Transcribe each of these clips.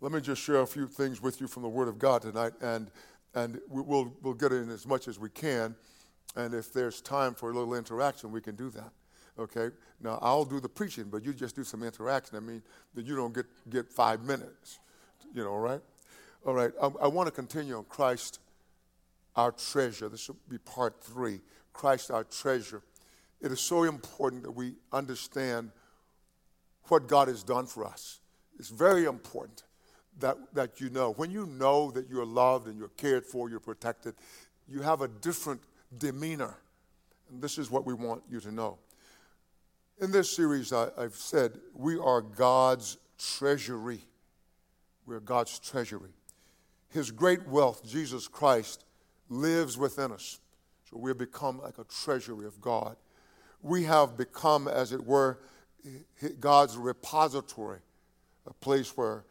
let me just share a few things with you from the Word of God tonight, and, and we- we'll, we'll get in as much as we can. And if there's time for a little interaction, we can do that. Okay? Now, I'll do the preaching, but you just do some interaction. I mean, that you don't get, get five minutes. You know, all right? All right. Um, I, I want to continue on Christ, our treasure. This will be part three Christ, our treasure. It is so important that we understand what God has done for us. It's very important that, that you know. When you know that you're loved and you're cared for, you're protected, you have a different demeanor. And this is what we want you to know. In this series, I, I've said we are God's treasury. We're God's treasury. His great wealth, Jesus Christ, lives within us. So we have become like a treasury of God. We have become, as it were, God's repository, a place where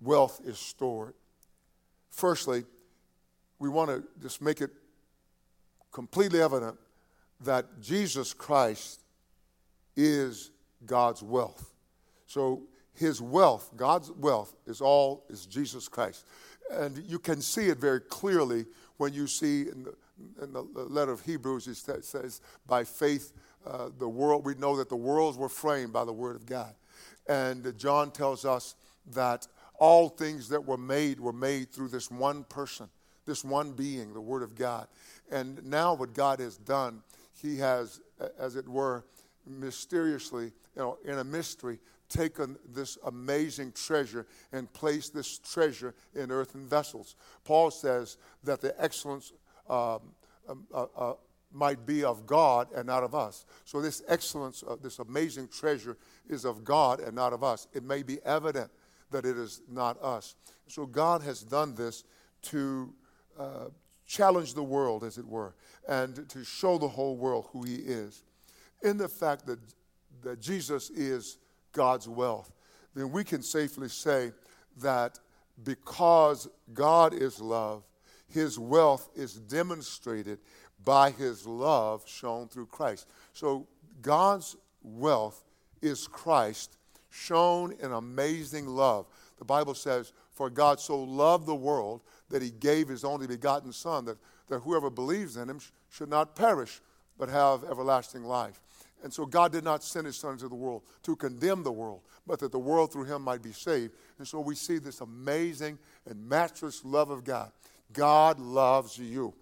wealth is stored. Firstly, we want to just make it completely evident that Jesus Christ is God's wealth. So his wealth, God's wealth, is all is Jesus Christ. And you can see it very clearly when you see in the, in the letter of Hebrews, it says, by faith, uh, the world, we know that the worlds were framed by the word of God. And John tells us that all things that were made were made through this one person, this one being, the word of God. And now what God has done, he has, as it were, mysteriously, you know, in a mystery, taken this amazing treasure and placed this treasure in earthen vessels. Paul says that the excellence um, um, uh, uh, might be of God and not of us. So, this excellence, of this amazing treasure, is of God and not of us. It may be evident that it is not us. So, God has done this to uh, challenge the world, as it were, and to show the whole world who He is. In the fact that, that Jesus is God's wealth, then we can safely say that because God is love, his wealth is demonstrated by his love shown through Christ. So God's wealth is Christ shown in amazing love. The Bible says, For God so loved the world that he gave his only begotten Son, that, that whoever believes in him sh- should not perish, but have everlasting life. And so God did not send his son into the world to condemn the world, but that the world through him might be saved. And so we see this amazing and matchless love of God. God loves you.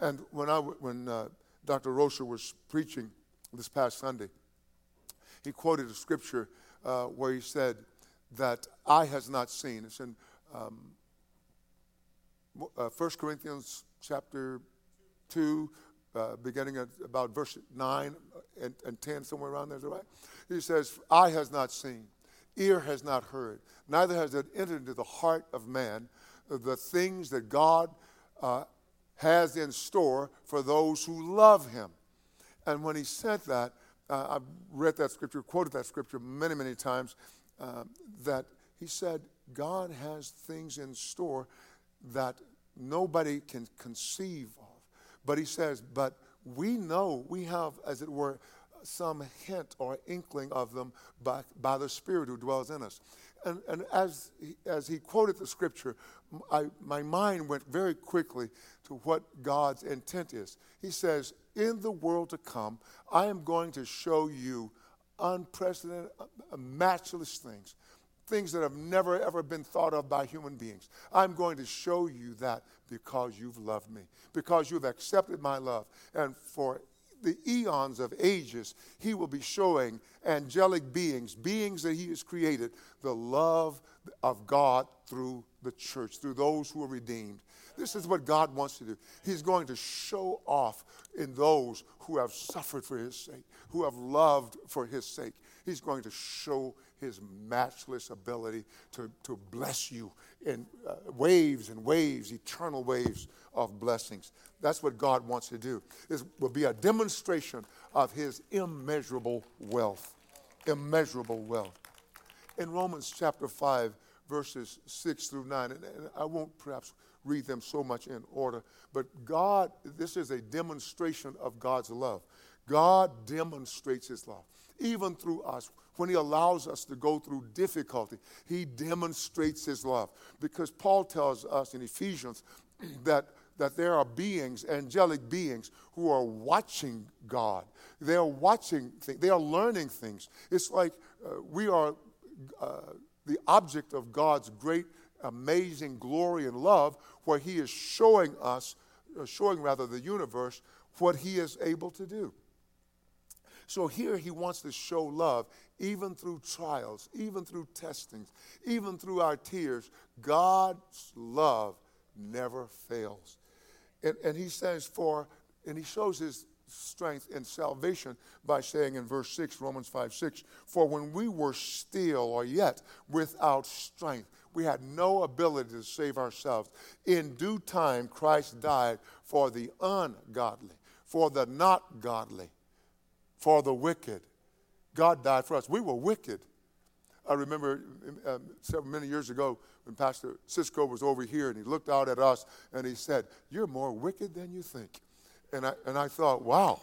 And when, I, when uh, Dr. Rocha was preaching this past Sunday, he quoted a scripture uh, where he said that eye has not seen. It's in um, uh, 1 Corinthians chapter 2, uh, beginning at about verse 9 and, and 10, somewhere around there, is that right? He says, Eye has not seen, ear has not heard, neither has it entered into the heart of man the things that God uh, has in store for those who love him. And when he said that, uh, I've read that scripture, quoted that scripture many, many times, uh, that he said, God has things in store that nobody can conceive of. But he says, but we know, we have, as it were, some hint or inkling of them by, by the Spirit who dwells in us. And, and as, he, as he quoted the scripture, I, my mind went very quickly to what God's intent is. He says, In the world to come, I am going to show you unprecedented, uh, matchless things, things that have never ever been thought of by human beings. I'm going to show you that because you've loved me, because you've accepted my love. And for the eons of ages, he will be showing angelic beings, beings that he has created, the love of God through the church, through those who are redeemed. This is what God wants to do. He's going to show off in those who have suffered for his sake, who have loved for his sake. He's going to show his matchless ability to, to bless you in uh, waves and waves, eternal waves of blessings. That's what God wants to do. This will be a demonstration of his immeasurable wealth. Immeasurable wealth. In Romans chapter 5, verses 6 through 9, and, and I won't perhaps read them so much in order, but God, this is a demonstration of God's love. God demonstrates his love, even through us when He allows us to go through difficulty, He demonstrates His love. Because Paul tells us in Ephesians that, that there are beings, angelic beings, who are watching God. They are watching things, they are learning things. It's like uh, we are uh, the object of God's great, amazing glory and love, where He is showing us, uh, showing rather the universe, what He is able to do. So here he wants to show love even through trials, even through testings, even through our tears. God's love never fails. And, and he says, for, and he shows his strength in salvation by saying in verse 6, Romans 5 6, for when we were still or yet without strength, we had no ability to save ourselves. In due time, Christ died for the ungodly, for the not godly for the wicked. God died for us. We were wicked. I remember um, several, many years ago when Pastor Cisco was over here and he looked out at us and he said, You're more wicked than you think. And I, and I thought, Wow.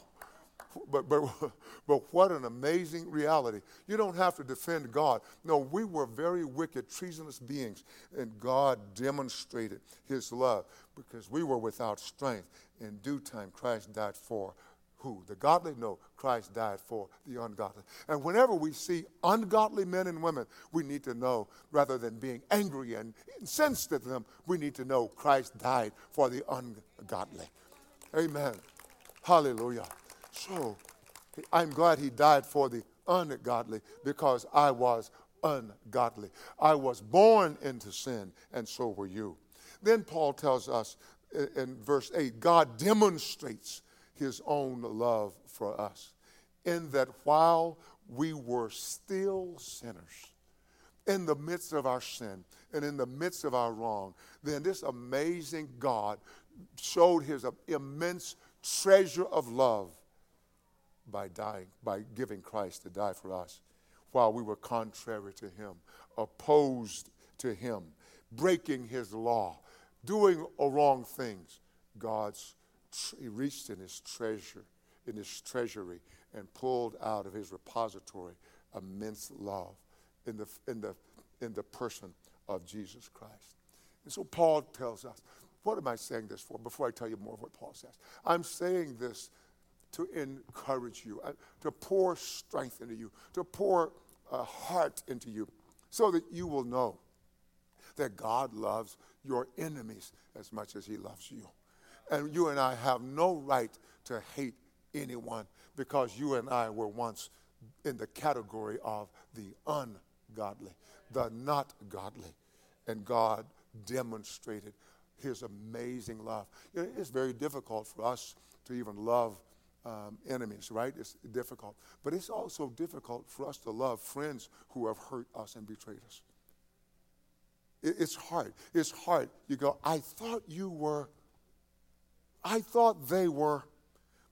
But, but, but what an amazing reality. You don't have to defend God. No, we were very wicked, treasonous beings, and God demonstrated his love because we were without strength. In due time, Christ died for who? The godly? No, Christ died for the ungodly. And whenever we see ungodly men and women, we need to know, rather than being angry and incensed at them, we need to know Christ died for the ungodly. Amen. Hallelujah. So, I'm glad he died for the ungodly because I was ungodly. I was born into sin, and so were you. Then Paul tells us in verse 8 God demonstrates his own love for us, in that while we were still sinners, in the midst of our sin and in the midst of our wrong, then this amazing God showed his immense treasure of love by dying, by giving Christ to die for us while we were contrary to him, opposed to him, breaking his law, doing wrong things. God's he reached in his treasure, in his treasury, and pulled out of his repository immense love in the, in the, in the person of Jesus Christ. And so Paul tells us, what am I saying this for? Before I tell you more of what Paul says, I'm saying this to encourage you, uh, to pour strength into you, to pour a heart into you, so that you will know that God loves your enemies as much as he loves you. And you and I have no right to hate anyone because you and I were once in the category of the ungodly, the not godly. And God demonstrated his amazing love. It's very difficult for us to even love um, enemies, right? It's difficult. But it's also difficult for us to love friends who have hurt us and betrayed us. It's hard. It's hard. You go, I thought you were I thought they were.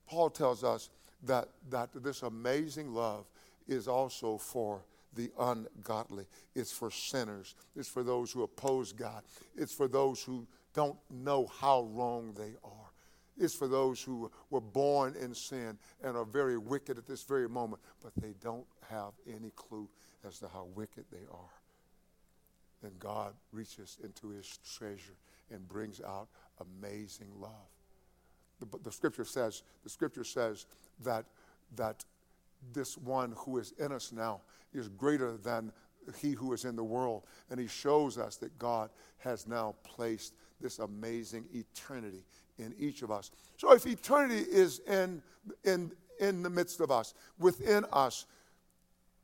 Paul tells us that, that this amazing love is also for the ungodly. It's for sinners. It's for those who oppose God. It's for those who don't know how wrong they are. It's for those who were born in sin and are very wicked at this very moment, but they don't have any clue as to how wicked they are. Then God reaches into his treasure and brings out amazing love the, the scripture says, the scripture says that, that this one who is in us now is greater than he who is in the world. And he shows us that God has now placed this amazing eternity in each of us. So if eternity is in, in, in the midst of us, within us,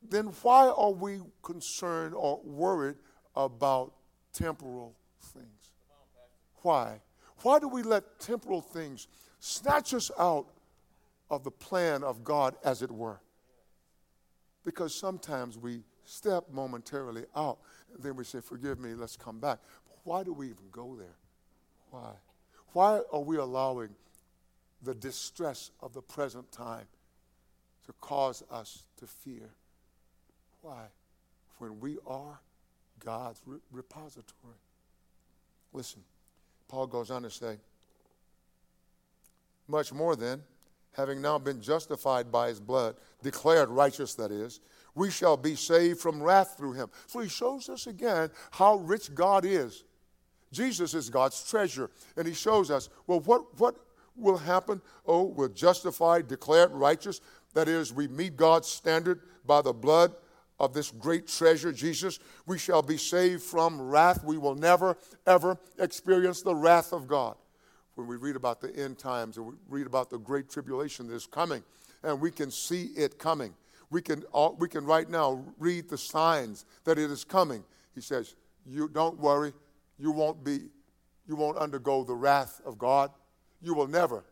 then why are we concerned or worried about temporal things? Why? Why do we let temporal things snatch us out of the plan of God, as it were? Because sometimes we step momentarily out, and then we say, Forgive me, let's come back. But why do we even go there? Why? Why are we allowing the distress of the present time to cause us to fear? Why? When we are God's re- repository. Listen, Paul goes on to say, much more then, having now been justified by his blood, declared righteous, that is, We shall be saved from wrath through him. So he shows us again how rich God is. Jesus is God's treasure. And he shows us, well, what, what will happen? Oh, we're justified, declared righteous. That is, we meet God's standard by the blood of this great treasure, Jesus. We shall be saved from wrath. We will never, ever experience the wrath of God. When we read about the end times and we read about the great tribulation that is coming, and we can see it coming. We can, we can right now read the signs that it is coming. He says, You don't worry, you won't be, you won't undergo the wrath of God. You will never.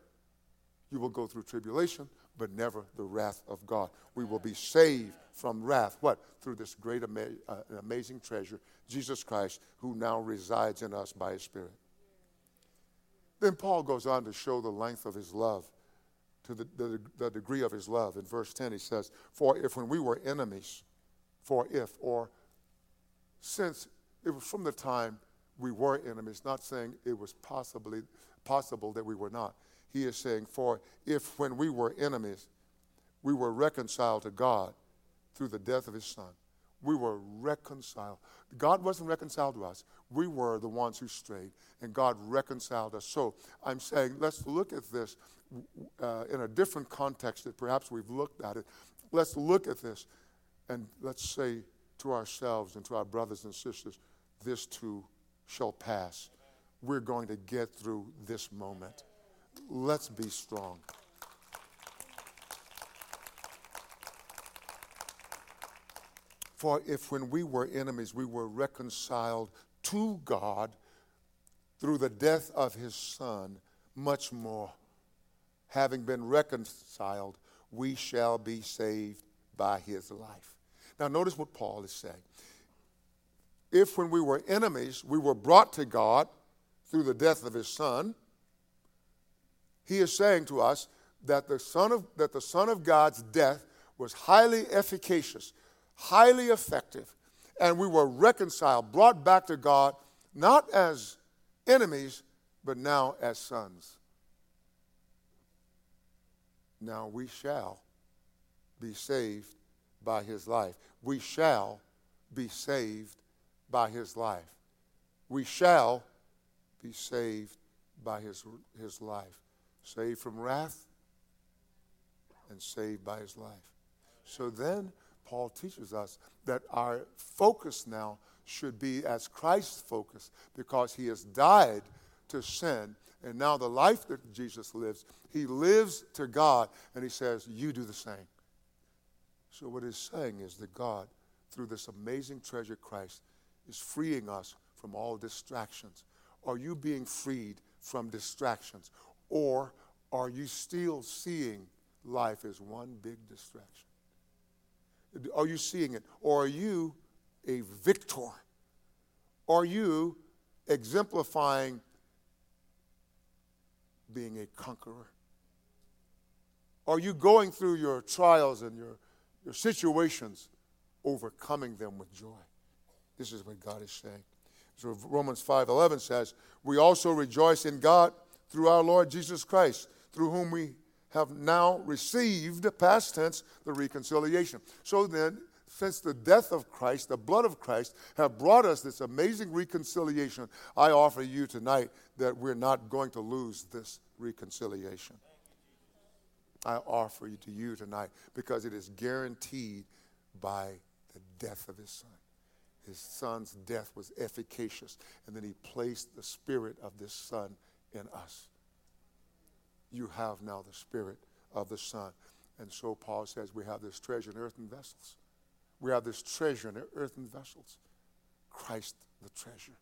You will go through tribulation, but never the wrath of God. We will be saved from wrath. What? Through this great, ama- uh, amazing treasure, Jesus Christ, who now resides in us by his Spirit. Then Paul goes on to show the length of his love, to the, the, the degree of his love. In verse 10, he says, For if when we were enemies, for if, or since it was from the time we were enemies, not saying it was possibly possible that we were not. He is saying, For if when we were enemies, we were reconciled to God through the death of his son, we were reconciled. God wasn't reconciled to us. We were the ones who strayed, and God reconciled us. So I'm saying, let's look at this uh, in a different context that perhaps we've looked at it. Let's look at this and let's say to ourselves and to our brothers and sisters, this too shall pass. We're going to get through this moment. Let's be strong. For if when we were enemies, we were reconciled to God through the death of his Son, much more, having been reconciled, we shall be saved by his life. Now, notice what Paul is saying. If when we were enemies, we were brought to God through the death of his Son, he is saying to us that the Son of, that the Son of God's death was highly efficacious, highly effective, and we were reconciled, brought back to God, not as enemies, but now as sons. Now we shall be saved by his life. We shall be saved by his life. We shall be saved by his, his life. Saved from wrath and saved by his life. So then Paul teaches us that our focus now should be as Christ's focus because he has died to sin. And now the life that Jesus lives, he lives to God. And he says, You do the same. So what he's saying is that God, through this amazing treasure, Christ, is freeing us from all distractions. Are you being freed from distractions? Or are you still seeing life as one big distraction? Are you seeing it? Or are you a victor? Are you exemplifying being a conqueror? Are you going through your trials and your, your situations, overcoming them with joy? This is what God is saying. So Romans 5:11 says, "We also rejoice in God through our Lord Jesus Christ, through whom we have now received, past tense, the reconciliation. So then, since the death of Christ, the blood of Christ, have brought us this amazing reconciliation, I offer you tonight that we're not going to lose this reconciliation. I offer it to you tonight because it is guaranteed by the death of his son. His son's death was efficacious, and then he placed the spirit of this son in us you have now the Spirit of the Son. And so Paul says we have this treasure in earthen vessels. We have this treasure in earthen vessels. Christ the treasure.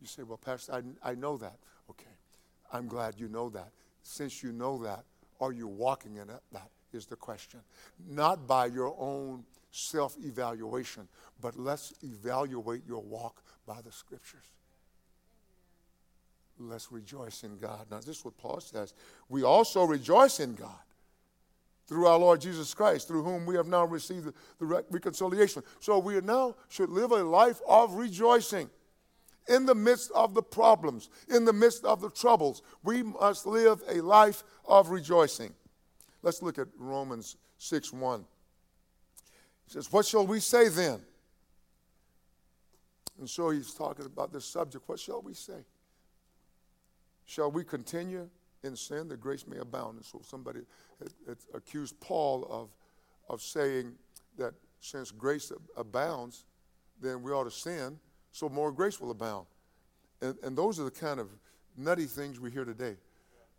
You say, well, Pastor, I, I know that. Okay. I'm glad you know that. Since you know that, are you walking in it? That is the question. Not by your own self evaluation, but let's evaluate your walk by the scriptures let's rejoice in God. Now, this is what Paul says. We also rejoice in God through our Lord Jesus Christ, through whom we have now received the, reconciliation. So we now should live a life of rejoicing. In the midst of the problems, in the midst of the troubles, we must live a life of rejoicing. Let's look at Romans 6 1. He says, What shall we say then? And so he's talking about this subject. What shall we say? Shall we continue in sin that grace may abound? And so somebody had, had accused Paul of, of saying that since grace abounds, then we ought to sin, so more grace will abound. And, and those are the kind of nutty things we hear today,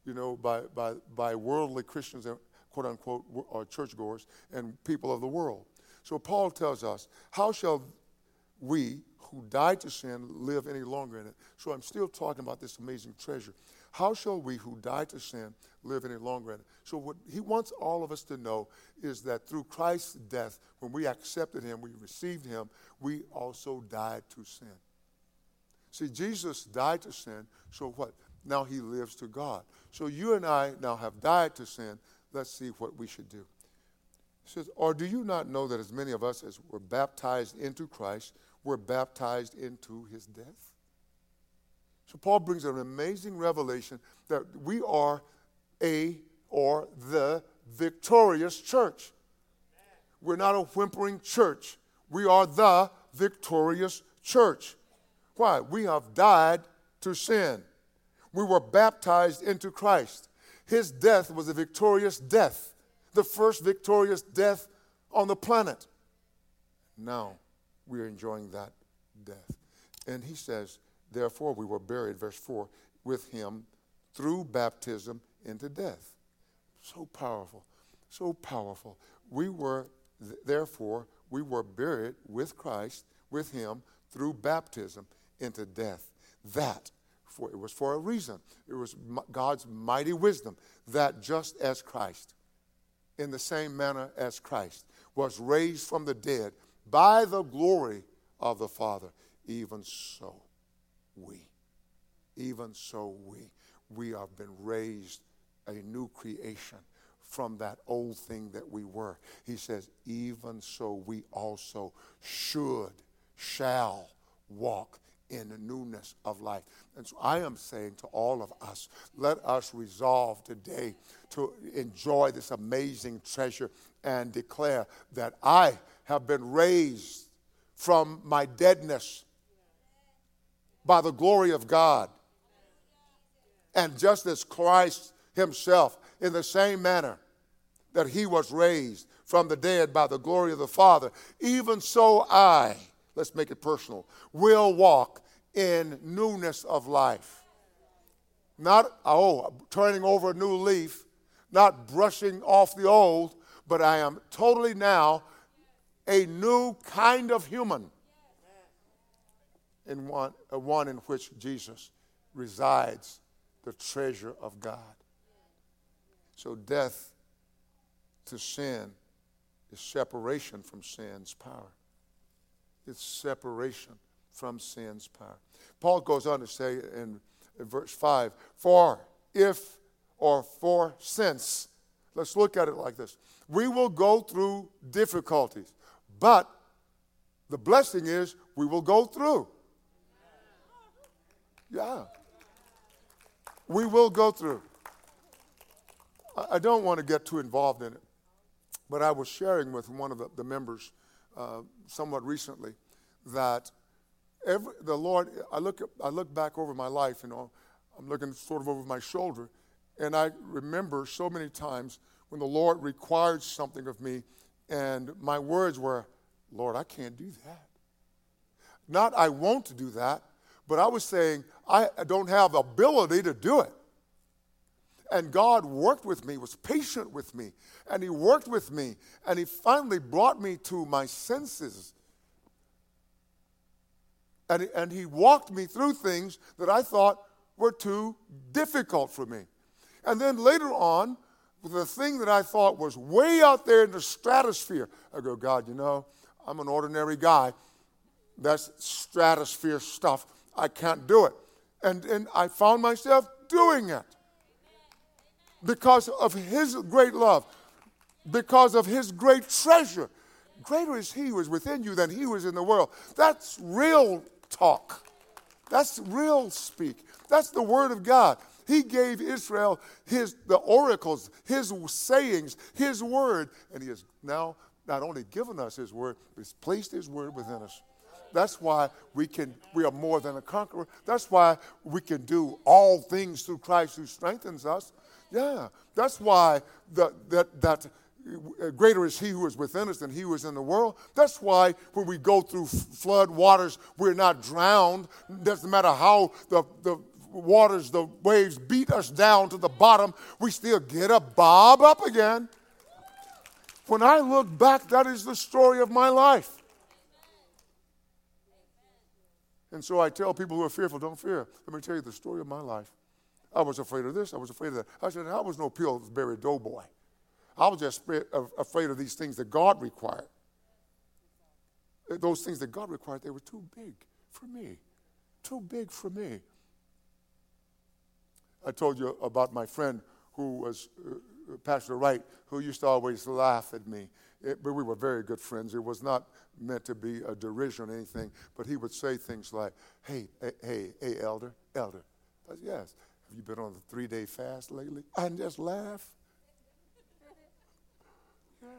you know, by, by, by worldly Christians, quote unquote, or uh, churchgoers and people of the world. So Paul tells us, How shall we who died to sin live any longer in it? So I'm still talking about this amazing treasure. How shall we who died to sin live any longer in it? So, what he wants all of us to know is that through Christ's death, when we accepted him, we received him, we also died to sin. See, Jesus died to sin, so what? Now he lives to God. So you and I now have died to sin. Let's see what we should do. He says, Or do you not know that as many of us as were baptized into Christ were baptized into his death? So Paul brings an amazing revelation that we are a or the victorious church. We're not a whimpering church. We are the victorious church. Why? We have died to sin. We were baptized into Christ. His death was a victorious death, the first victorious death on the planet. Now we are enjoying that death. And he says, Therefore, we were buried, verse 4, with him through baptism into death. So powerful, so powerful. We were, therefore, we were buried with Christ, with him through baptism into death. That, for, it was for a reason. It was God's mighty wisdom that just as Christ, in the same manner as Christ, was raised from the dead by the glory of the Father, even so we. Even so, we. We have been raised a new creation from that old thing that we were. He says, even so, we also should, shall walk in the newness of life. And so I am saying to all of us, let us resolve today to enjoy this amazing treasure and declare that I have been raised from my deadness by the glory of God. And just as Christ himself, in the same manner that he was raised from the dead by the glory of the Father, even so I, let's make it personal, will walk in newness of life. Not, oh, turning over a new leaf, not brushing off the old, but I am totally now a new kind of human in one, uh, one in which Jesus resides, the treasure of God. So death to sin is separation from sin's power. It's separation from sin's power. Paul goes on to say in, in verse 5 For if or for since, let's look at it like this we will go through difficulties, but the blessing is we will go through. Yeah. We will go through. I don't want to get too involved in it, but I was sharing with one of the, the members uh, somewhat recently that every, the Lord, I look, I look back over my life, you know, I'm looking sort of over my shoulder, and I remember so many times when the Lord required something of me, and my words were, Lord, I can't do that. Not I won't do that, but I was saying, I don't have ability to do it. And God worked with me, was patient with me, and He worked with me, and He finally brought me to my senses. And, and He walked me through things that I thought were too difficult for me. And then later on, the thing that I thought was way out there in the stratosphere, I go, God, you know, I'm an ordinary guy. That's stratosphere stuff. I can't do it. And, and I found myself doing it because of His great love, because of His great treasure. Greater is He who is within you than He who is in the world. That's real talk. That's real speak. That's the Word of God. He gave Israel his the oracles, his sayings, his word, and he has now not only given us His word, but He's placed His word within us. That's why we can we are more than a conqueror. That's why we can do all things through Christ who strengthens us. Yeah, that's why the, that that uh, greater is he who is within us than he who is in the world. That's why when we go through flood waters, we're not drowned. Doesn't matter how the, the waters, the waves beat us down to the bottom, we still get up, bob up again. When I look back, that is the story of my life. And so I tell people who are fearful, don't fear. Let me tell you the story of my life. I was afraid of this, I was afraid of that. I said, I was no Pillsbury Doughboy. I was just afraid of these things that God required. Those things that God required, they were too big for me. Too big for me. I told you about my friend who was uh, Pastor Wright, who used to always laugh at me. It, but we were very good friends. It was not meant to be a derision or anything, but he would say things like, Hey, hey, hey, hey elder, elder. I said, Yes. Have you been on a three day fast lately? And just laugh. yeah.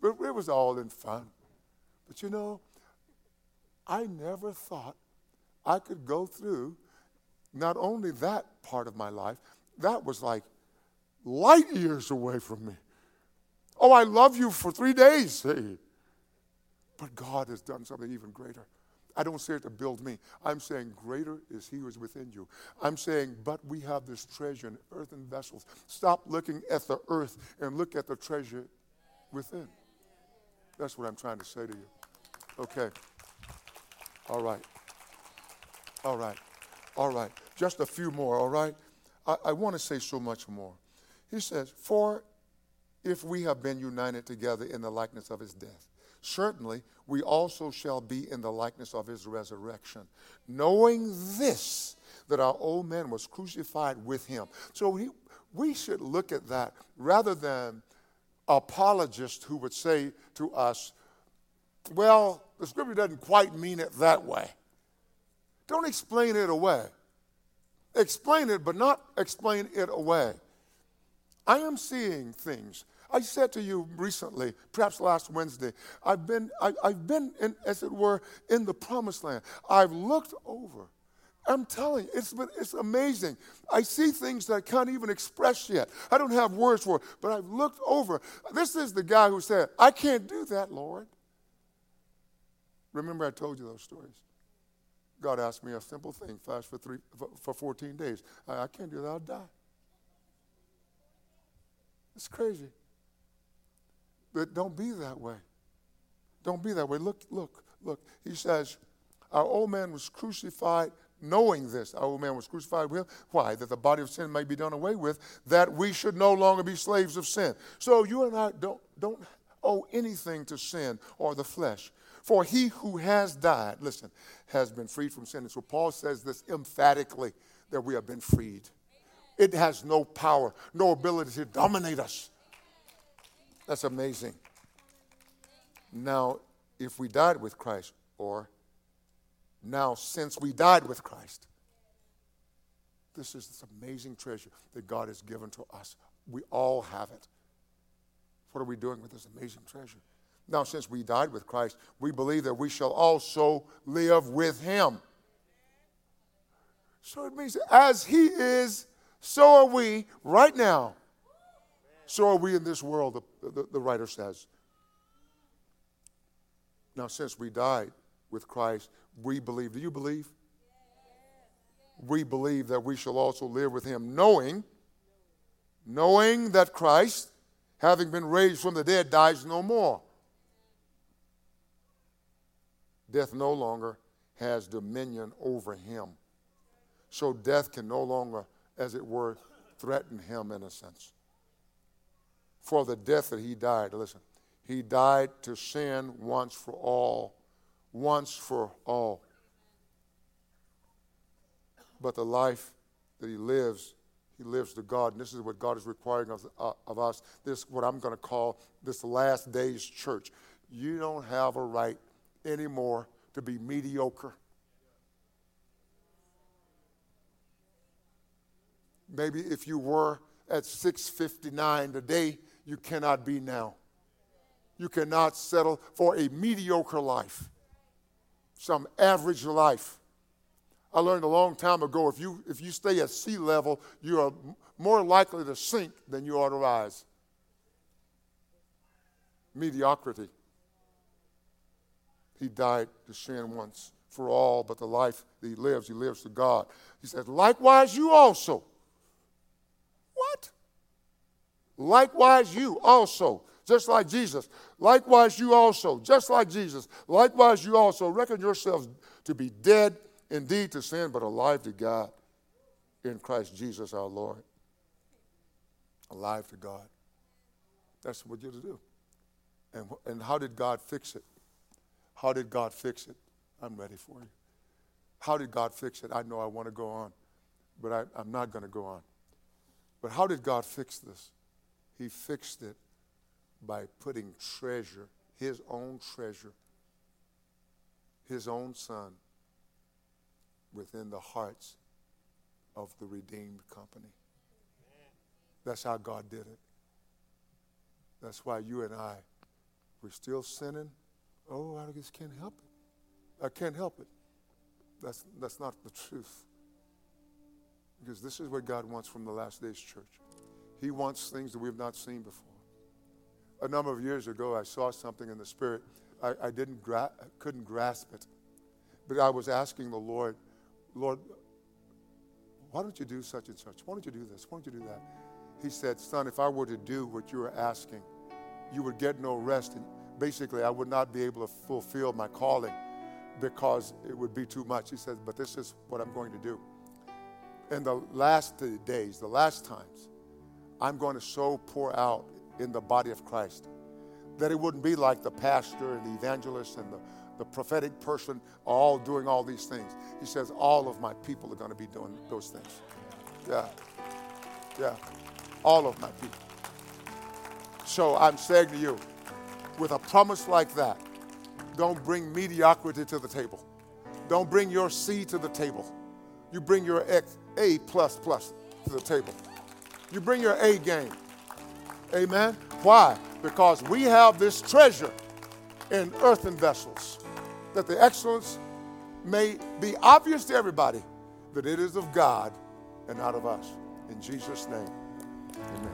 But it was all in fun. But you know, I never thought I could go through not only that part of my life, that was like light years away from me. Oh, I love you for three days. Hey. But God has done something even greater. I don't say it to build me. I'm saying greater is he who is within you. I'm saying, but we have this treasure in earthen vessels. Stop looking at the earth and look at the treasure within. That's what I'm trying to say to you. Okay. All right. All right. All right. Just a few more, all right? I, I want to say so much more. He says, For if we have been united together in the likeness of his death, certainly we also shall be in the likeness of his resurrection, knowing this, that our old man was crucified with him. So we should look at that rather than apologists who would say to us, well, the scripture doesn't quite mean it that way. Don't explain it away. Explain it, but not explain it away. I am seeing things. I said to you recently, perhaps last Wednesday, I've been, I, have been in, as it were, in the promised land. I've looked over. I'm telling you, it's, it's amazing. I see things that I can't even express yet. I don't have words for it, but I've looked over. This is the guy who said, I can't do that, Lord. Remember, I told you those stories. God asked me a simple thing fast for, three, for, for 14 days. I, I can't do that, I'll die. It's crazy. But don't be that way. Don't be that way. Look, look, look. He says, Our old man was crucified knowing this. Our old man was crucified with. Why? That the body of sin may be done away with, that we should no longer be slaves of sin. So you and I don't, don't owe anything to sin or the flesh. For he who has died, listen, has been freed from sin. And so Paul says this emphatically that we have been freed. It has no power, no ability to dominate us. That's amazing. Now, if we died with Christ, or now since we died with Christ, this is this amazing treasure that God has given to us. We all have it. What are we doing with this amazing treasure? Now, since we died with Christ, we believe that we shall also live with him. So it means as he is, so are we right now. So are we in this world, the, the, the writer says. Now, since we died with Christ, we believe. Do you believe? We believe that we shall also live with him, knowing, knowing that Christ, having been raised from the dead, dies no more death no longer has dominion over him. So death can no longer, as it were, threaten him in a sense. For the death that he died, listen, he died to sin once for all, once for all. But the life that he lives, he lives to God. And this is what God is requiring of, uh, of us. This is what I'm going to call this last days church. You don't have a right anymore to be mediocre. Maybe if you were at 659 today, you cannot be now. You cannot settle for a mediocre life, some average life. I learned a long time ago if you, if you stay at sea level, you are more likely to sink than you are to rise. Mediocrity. He died to sin once for all, but the life that he lives, he lives to God. He says, likewise, you also. What? Likewise, you also just like Jesus. Likewise, you also, just like Jesus, likewise, you also reckon yourselves to be dead indeed to sin, but alive to God in Christ Jesus our Lord. Alive to God. That's what you're to do. And, and how did God fix it? How did God fix it? I'm ready for you. How did God fix it? I know I want to go on, but I, I'm not going to go on. But how did God fix this? He fixed it by putting treasure, his own treasure, his own son, within the hearts of the redeemed company. That's how God did it. That's why you and I, we're still sinning. Oh, I just can't help it. I can't help it. That's, that's not the truth. Because this is what God wants from the last days church. He wants things that we've not seen before a number of years ago, I saw something in the spirit. I, I didn't gra- couldn't grasp it, but I was asking the Lord, Lord, why don't you do such and such? Why don't you do this? Why don't you do that? He said, Son, if I were to do what you were asking, you would get no rest. And basically, I would not be able to fulfill my calling because it would be too much. He says, But this is what I'm going to do. In the last days, the last times, I'm going to so pour out in the body of Christ. That it wouldn't be like the pastor and the evangelist and the, the prophetic person all doing all these things. He says, All of my people are going to be doing those things. Yeah. Yeah. All of my people. So I'm saying to you, with a promise like that, don't bring mediocrity to the table. Don't bring your C to the table. You bring your X, A plus plus to the table. You bring your A game. Amen. Why? Because we have this treasure in earthen vessels, that the excellence may be obvious to everybody that it is of God and not of us. In Jesus' name, amen.